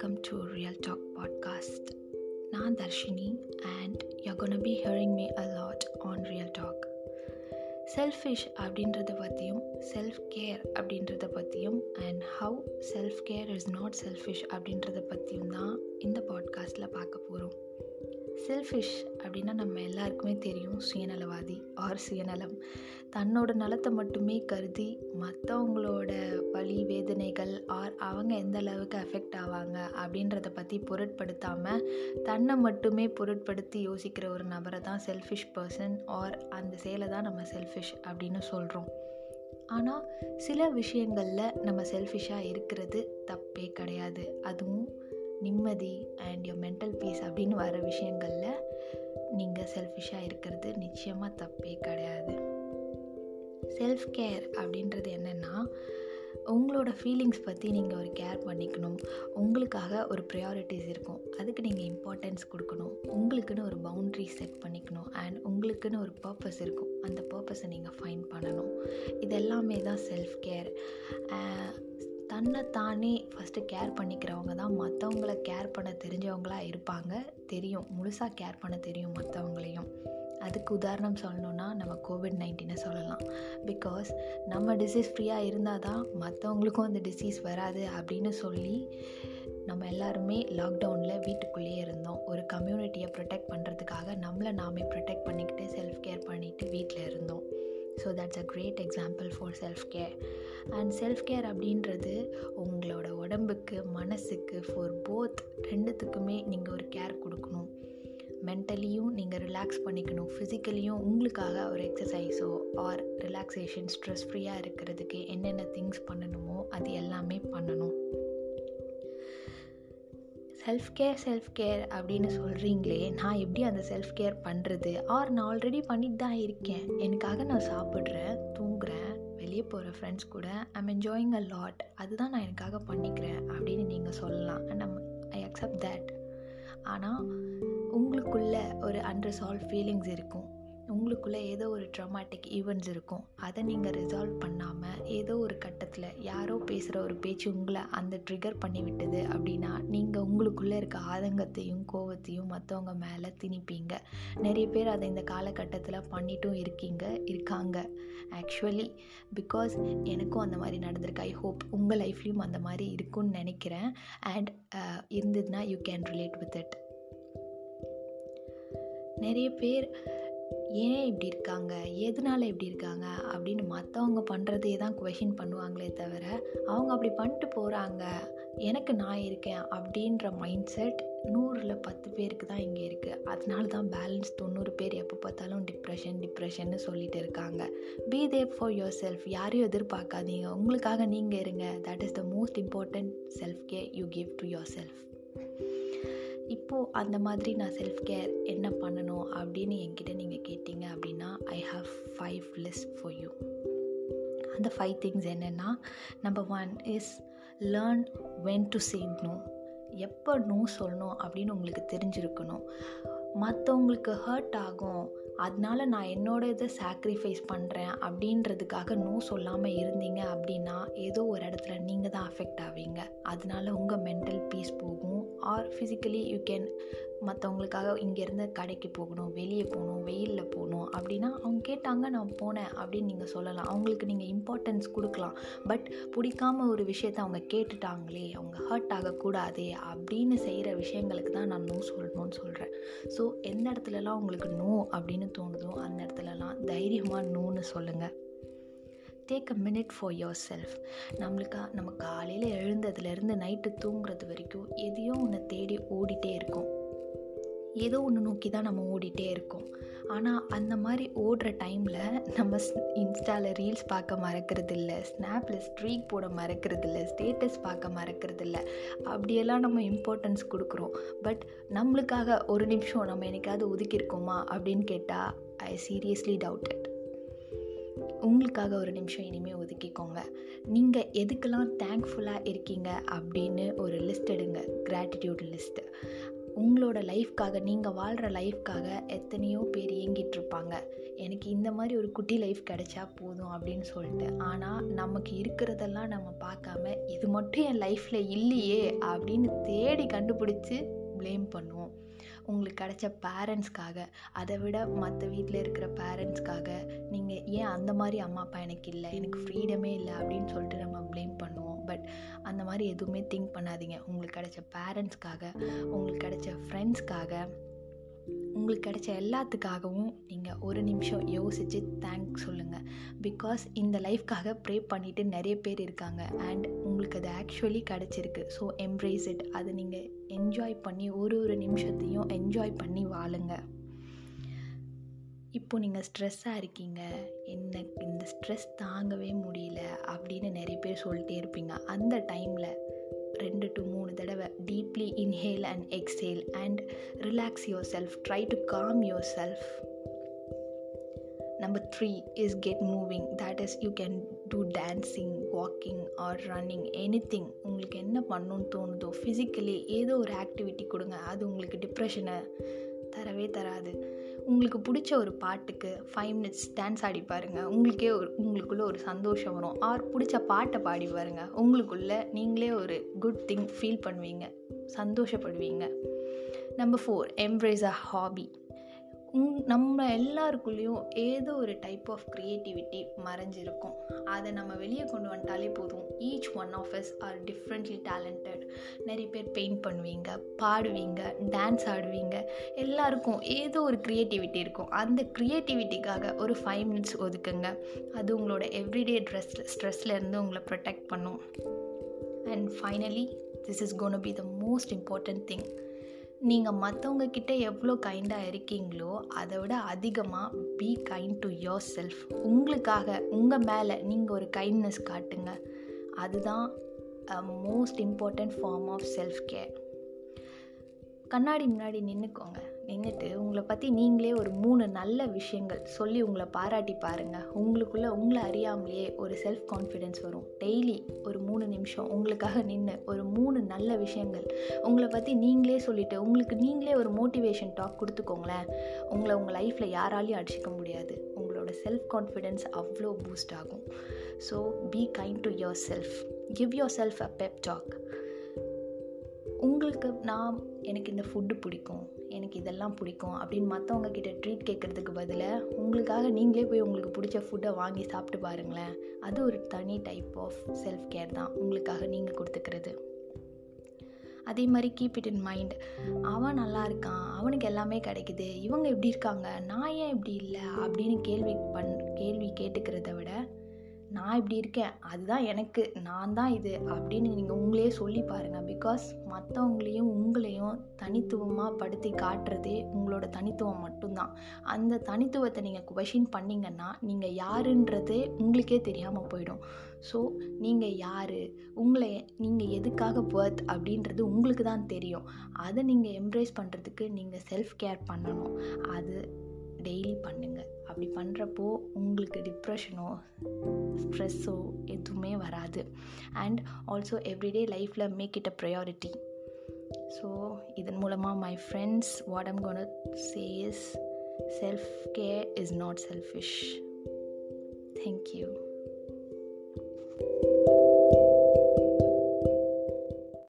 welcome to Real Talk Podcast. நான் Darshini and you're gonna be hearing me a lot on Real Talk. Selfish அப்படின்றத பற்றியும் self care அப்படின்றத பற்றியும் and how self care is not selfish அப்படின்றத பற்றியும் தான் இந்த பாட்காஸ்ட்டில் பார்க்க போகிறோம் செல்ஃபிஷ் அப்படின்னா நம்ம எல்லாருக்குமே தெரியும். சுயநலவாதி ஆர் சுயநலம். தன்னோட நலத்தை மட்டுமே கருதி மற்றவங்களோட வலி வேதனைகள் ஆர் அவங்க எந்த அளவுக்கு அஃபெக்ட் ஆவாங்க அப்படின்றத பற்றி பொருட்படுத்தாமல் தன்னை மட்டுமே பொருட்படுத்தி யோசிக்கிற ஒரு நபரை தான் செல்ஃபிஷ் பர்சன் ஆர் அந்த செயலை தான் நம்ம செல்ஃபிஷ் அப்படின்னு சொல்கிறோம் ஆனால் சில விஷயங்களில் நம்ம செல்ஃபிஷாக இருக்கிறது தப்பே கிடையாது. அதுவும் நிம்மதி அண்ட் யோர் மென்டல் பீஸ் அப்படின்னு வர விஷயங்களில் நீங்கள் செல்ஃபிஷாக இருக்கிறது நிச்சயமாக தப்பே கிடையாது. செல்ஃப் கேர் அப்படின்றது என்னென்னா உங்களோட ஃபீலிங்ஸ் பற்றி நீங்கள் ஒரு கேர் பண்ணிக்கணும். உங்களுக்காக ஒரு ப்ரையாரிட்டிஸ் இருக்கும். அதுக்கு நீங்கள் இம்பார்ட்டன்ஸ் கொடுக்கணும். உங்களுக்குன்னு ஒரு பவுண்ட்ரி செட் பண்ணிக்கணும். அண்ட் உங்களுக்குன்னு ஒரு பர்பஸ் இருக்கும். அந்த பர்பஸை நீங்கள் ஃபைன் பண்ணணும். இது எல்லாமே தான் செல்ஃப் கேர் தன்னை தானே ஃபஸ்ட்டு கேர் பண்ணிக்கிறவங்க தான் மற்றவங்கள கேர் பண்ண தெரிஞ்சவங்களாக இருப்பாங்க. தெரியும். முழுசாக கேர் பண்ண தெரியும் மற்றவங்களையும் அதுக்கு உதாரணம் சொல்லணுன்னா நம்ம கோவிட் நைன்டீனை சொல்லலாம். பிகாஸ் நம்ம டிசீஸ் ஃப்ரீயாக இருந்தால் தான் மற்றவங்களுக்கும் அந்த டிசீஸ் வராது அப்படின்னு சொல்லி நம்ம எல்லாருமே லாக்டவுனில் வீட்டுக்குள்ளேயே இருந்தோம். ஒரு கம்யூனிட்டியை ப்ரொடெக்ட் பண்ணுறதுக்காக நம்மளை நாமே ப்ரொடெக்ட் பண்ணிக்கிட்டு செல்ஃப் கேர் பண்ணிவிட்டு வீட்டில் இருந்தோம். So that's a great example for self care and self care அப்படின்றது உங்களோட உடம்புக்கு மனசுக்கு ஃபார் போத் ரெண்டுத்துக்குமே நீங்கள் ஒரு கேர் கொடுக்கணும். மென்டலியும் நீங்கள் ரிலாக்ஸ் பண்ணிக்கணும். ஃபிசிக்கலியும் உங்களுக்காக ஒரு எக்ஸசைஸோ ஆர் ரிலாக்ஸேஷன் ஸ்ட்ரெஸ் ஃப்ரீயாக இருக்கிறதுக்கு என்னென்ன திங்ஸ் பண்ணணுமோ அது எல்லாமே பண்ணணும். செல்ஃப் கேர் செல்ஃப் கேர் அப்படின்னு சொல்கிறீங்களே நான் எப்படி அந்த செல்ஃப் கேர் பண்ணுறது ஆர் நான் ஆல்ரெடி பண்ணிட்டு தான் இருக்கேன். எனக்காக நான் சாப்பிட்றேன் தூங்குறேன் வெளியே போகிற ஃப்ரெண்ட்ஸ் கூட. ஐம் என்ஜாயிங் அ லாட் அதுதான் நான் எனக்காக பண்ணிக்கிறேன் அப்படின்னு நீங்கள் சொல்லலாம். அண்ட் ஐ அக்செப்ட் தேட் ஆனால் உங்களுக்குள்ள ஒரு அன்ரிசால்வ் ஃபீலிங்ஸ் இருக்கும். உங்களுக்குள்ளே ஏதோ ஒரு ட்ராமாட்டிக் ஈவெண்ட்ஸ் இருக்கும். அதை நீங்கள் ரிசால்வ் பண்ணாமல் ஏதோ ஒரு கட்டத்தில் யாரோ பேசுகிற ஒரு பேச்சு உங்களை அந்த ட்ரிகர் பண்ணி விட்டது அப்படின்னா நீங்கள் உங்களுக்குள்ளே இருக்க ஆதங்கத்தையும் கோவத்தையும் மற்றவங்க மேலே திணிப்பீங்க. நிறைய பேர் அதை இந்த காலகட்டத்தில் பண்ணிட்டும் இருக்கீங்க இருக்காங்க. ஆக்சுவலி பிகாஸ் எனக்கும் அந்த மாதிரி நடந்திருக்கு. ஐ ஹோப் உங்கள் லைஃப்லேயும் அந்த மாதிரி இருக்கும்னு நினைக்கிறேன். அண்ட் இருந்ததுன்னா you can relate with it நிறைய பேர் ஏன் இப்படி இருக்காங்க? எதனால இப்படி இருக்காங்க? அப்படின்னு மற்றவங்க பண்ணுறதே தான் கொஷின் பண்ணுவாங்களே தவிர அவங்க அப்படி பண்ணிட்டு போகிறாங்க எனக்கு நான் இருக்கேன் அப்படின்ற மைண்ட் செட் நூறில் பத்து பேருக்கு தான் இங்கே இருக்குது அதனால தான் பேலன்ஸ் தொண்ணூறு பேர் எப்போ பார்த்தாலும் டிப்ரெஷன் டிப்ரெஷன்னு சொல்லிட்டு இருக்காங்க. Be there for your self யாரையும் எதிர்பார்க்காதீங்க. உங்களுக்காக நீங்கள் இருங்க. That is the most important self care you give to your self இப்போது அந்த மாதிரி நான் செல்ஃப் கேர் என்ன பண்ணணும் அப்படின்னு என்கிட்ட நீங்கள் கேட்டிங்க அப்படின்னா I have five list for you அந்த ஃபைவ் திங்ஸ் என்னென்னா number one is learn when to say no எப்போ நோ சொல்லணும் அப்படின்னு உங்களுக்கு தெரிஞ்சிருக்கணும். மற்றவங்களுக்கு ஹர்ட் ஆகும். அதனால நான் என்னோட இதை சாக்ரிஃபைஸ் பண்ணுறேன் அப்படின்றதுக்காக நோ சொல்லாமல் இருந்தீங்க அப்படின்னா ஏதோ ஒரு இடத்துல நீங்கள் தான் அஃபெக்ட் ஆவீங்க. அதனால உங்கள் மென்டல் பீஸ் போகும். ஆர் ஃபிசிக்கலி யூ கேன் மற்றவங்களுக்காக இங்கேருந்து கடைக்கு போகணும் வெளியே போகணும் வெயிலில் போகணும் அப்படின்னா அவங்க கேட்டாங்க நான் போனேன் அப்படின்னு நீங்கள் சொல்லலாம். அவங்களுக்கு நீங்கள் இம்பார்ட்டன்ஸ் கொடுக்கலாம். பட் பிடிக்காம ஒரு விஷயத்தை அவங்க கேட்டுட்டாங்களே அவங்க ஹர்ட் ஆகக்கூடாதே அப்படின்னு செய்கிற விஷயங்களுக்கு தான் நான் நோ சொல்லணும்னு சொல்கிறேன் ஸோ எந்த இடத்துலலாம் உங்களுக்கு நோ அப்படின்னு தோணுதோ அந்த இடத்துலலாம் தைரியமாக நோன்னு சொல்லுங்கள் take a minute for your self நம்மளுக்கா நம்ம காலையில் எழுந்ததுலேருந்து நைட்டு தூங்குறது வரைக்கும் எதையும் ஒன்று தேடி ஓடிட்டே இருக்கும். ஏதோ ஒன்று நோக்கி தான் நம்ம ஓடிட்டே இருக்கோம். ஆனால் அந்த மாதிரி ஓடுற டைமில் நம்ம இன்ஸ்டாவில் ரீல்ஸ் பார்க்க மறக்கிறது இல்லை ஸ்னாப்பில் ஸ்ட்ரீக் போட மறக்கிறது இல்லை ஸ்டேட்டஸ் பார்க்க மறக்கிறது இல்லை அப்படியெல்லாம் நம்ம இம்பார்ட்டன்ஸ் கொடுக்குறோம். பட் நம்மளுக்காக ஒரு நிமிஷம் நம்ம என்னைக்காவது ஒதுக்கியிருக்கோமா அப்படின்னு கேட்டால் ஐ சீரியஸ்லி டவுட் இட் உங்களுக்காக ஒரு நிமிஷம் இனிமேல் ஒதுக்கிக்கோங்க. நீங்கள் எதுக்கெல்லாம் தேங்க்ஃபுல்லாக இருக்கீங்க அப்படின்னு ஒரு லிஸ்ட் எடுங்க. கிராட்டிடியூட் லிஸ்ட்டு உங்களோட லைஃப்காக நீங்கள் வாழ்கிற லைஃப்காக எத்தனையோ பேர் இயங்கிட்டு இருப்பாங்க எனக்கு இந்த மாதிரி ஒரு குட்டி லைஃப் கிடைச்சா போதும் அப்படின்னு சொல்லிட்டு. ஆனால் நமக்கு இருக்கிறதெல்லாம் நம்ம பார்க்காம இது மட்டும் என் லைஃப்பில் இல்லையே அப்படின்னு தேடி கண்டுபிடிச்சி ப்ளேம் பண்ணுவோம். உங்களுக்கு கிடைச்ச பேரண்ட்ஸ்க்காக அதை விட மற்ற வீட்டில் இருக்கிற பேரண்ட்ஸ்க்காக நீங்கள் ஏன் அந்த மாதிரி அம்மா அப்பா எனக்கு இல்லை எனக்கு ஃப்ரீடமே இல்லை அப்படின்னு சொல்லிட்டு நம்ம ப்ளேம் பண்ணுவோம். பட் அந்த மாதிரி எதுவுமே திங்க் பண்ணாதீங்க. உங்களுக்கு கிடைச்ச பேரண்ட்ஸ்க்காக உங்களுக்கு கிடைச்ச ஃப்ரெண்ட்ஸ்க்காக உங்களுக்கு கிடைச்ச எல்லாத்துக்காகவும் நீங்கள் ஒரு நிமிஷம் யோசித்து தேங்க்ஸ் சொல்லுங்கள் பிகாஸ் இந்த லைஃப்காக ப்ரே பண்ணிவிட்டு நிறைய பேர் இருக்காங்க. அண்ட் உங்களுக்கு அது ஆக்சுவலி கிடச்சிருக்கு. ஸோ எம்ப்ரேஸ் இட் அதை நீங்கள் என்ஜாய் பண்ணி ஒரு ஒரு நிமிஷத்தையும் என்ஜாய் பண்ணி வாழுங்க. இப்போ நீங்கள் ஸ்ட்ரெஸ்ஸாக இருக்கீங்க. என்ன இந்த ஸ்ட்ரெஸ் தாங்கவே முடியல அப்படின்னு நிறைய பேர் சொல்லிட்டே இருப்பீங்க. அந்த டைமில் ரெண்டு டு மூணு தடவை. Deeply inhale and exhale and relax your self try to calm your self number three is get moving that is you can do dancing walking or running anything உங்களுக்கு என்ன பண்ணணும்னு தோணுதோ ஃபிசிக்கலி ஏதோ ஒரு ஆக்டிவிட்டி கொடுங்க. அது உங்களுக்கு டிப்ரெஷனை தரவே தராது. உங்களுக்கு பிடிச்ச ஒரு பாட்டுக்கு ஃபைவ் மினிட்ஸ் டான்ஸ் ஆடி பாருங்கள் உங்களுக்கே ஒரு உங்களுக்குள்ளே ஒரு சந்தோஷம் வரும். ஆர் பிடிச்ச பாட்டை பாடி பாருங்கள் உங்களுக்குள்ளே நீங்களே ஒரு குட் திங் ஃபீல் பண்ணுவீங்க. சந்தோஷப்படுவீங்க. Number four embrace a hobby நம்ம எல்லாருக்குள்ளேயும் ஏதோ ஒரு டைப் ஆஃப் க்ரியேட்டிவிட்டி மறைஞ்சிருக்கும். அதை நம்ம வெளியே கொண்டு வந்துட்டாலே போதும். Each one of us are differently talented நிறைய பேர் பெயிண்ட் பண்ணுவீங்க பாடுவீங்க டான்ஸ் ஆடுவீங்க. எல்லாருக்கும் ஏதோ ஒரு க்ரியேட்டிவிட்டி இருக்கும். அந்த க்ரியேட்டிவிட்டிக்காக ஒரு ஃபைவ் மினிட்ஸ் ஒதுக்குங்க. அது உங்களோட எவ்ரிடே ட்ரெஸ் ஸ்ட்ரெஸ்லேருந்து உங்களை ப்ரொடெக்ட் பண்ணும். And finally this is gonna be the most important thing நீங்கள் மற்றவங்க கிட்ட எவ்வளோ கைண்டாக இருக்கீங்களோ அதை விட அதிகமாக be kind to your self உங்களுக்காக உங்கள் மேலே நீங்கள் ஒரு கைண்ட்னஸ் காட்டுங்க. அதுதான் most important form of self care கண்ணாடி முன்னாடி நின்றுக்கோங்க நின்றுட்டு உங்களை பற்றி நீங்களே ஒரு மூணு நல்ல விஷயங்கள் சொல்லி உங்களை பாராட்டி பாருங்கள் உங்களுக்குள்ளே உங்களை அறியாமலேயே ஒரு செல்ஃப் கான்ஃபிடென்ஸ் வரும். டெய்லி ஒரு மூணு நிமிஷம் உங்களுக்காக நின்று ஒரு மூணு நல்ல விஷயங்கள் உங்களை பற்றி நீங்களே சொல்லிவிட்டு உங்களுக்கு நீங்களே ஒரு மோட்டிவேஷன் டாக் கொடுத்துக்கோங்களேன். உங்களை உங்கள் லைஃப்பில் யாராலையும் அடிச்சிக்க முடியாது. உங்களோட செல்ஃப் கான்ஃபிடென்ஸ் அவ்வளோ பூஸ்ட் ஆகும். So be kind to your self give your self a pep talk உங்களுக்கு நான் எனக்கு இந்த ஃபுட்டு பிடிக்கும். எனக்கு இதெல்லாம் பிடிக்கும் அப்படின்னு மற்றவங்க கிட்ட ட்ரீட் கேட்குறதுக்கு பதிலாக உங்களுக்காக நீங்களே போய் உங்களுக்கு பிடிச்ச ஃபுட்டை வாங்கி சாப்பிட்டு பாருங்களேன். அது ஒரு தனி டைப் ஆஃப் செல்ஃப் கேர் தான் உங்களுக்காக நீங்கள் கொடுத்துக்கிறது. அதே மாதிரி கீப் இட் இன் மைண்ட் அவன் நல்லா இருக்கான் அவனுக்கு எல்லாமே கிடைக்குது இவங்க எப்படி இருக்காங்க நான் ஏன் இப்படி இல்லை அப்படின்னு கேள்வி பண் கேள்வி கேட்டுக்கிறத விட நான் இப்படி இருக்கேன் அதுதான் எனக்கு நான் தான் இது அப்படின்னு நீங்கள் உங்களே சொல்லி பாருங்கள் பிகாஸ் மற்றவங்களையும் உங்களையும் தனித்துவமாக படுத்தி காட்டுறதே உங்களோட தனித்துவம் மட்டும்தான். அந்த தனித்துவத்தை நீங்கள் கொஷின் பண்ணிங்கன்னா நீங்கள் யாருன்றதே உங்களுக்கே தெரியாமல் போயிடும். ஸோ நீங்கள் யார் உங்களை நீங்கள் எதுக்காக பர்த் அப்படின்றது உங்களுக்கு தான் தெரியும். அதை நீங்கள் எம்ப்ரேஸ் பண்ணுறதுக்கு நீங்கள் செல்ஃப் கேர் பண்ணணும். அது டெய்லி பண்ணுங்கள் அப்படி பண்ணுறப்போ உங்களுக்கு டிப்ரெஷனோ ஸ்ட்ரெஸ்ஸோ எதுவுமே வராது. அண்ட் ஆல்சோ எவ்ரிடே லைஃப்பில் make it a priority so இதன் மூலமாக my friends what I'm says self care is not selfish thank you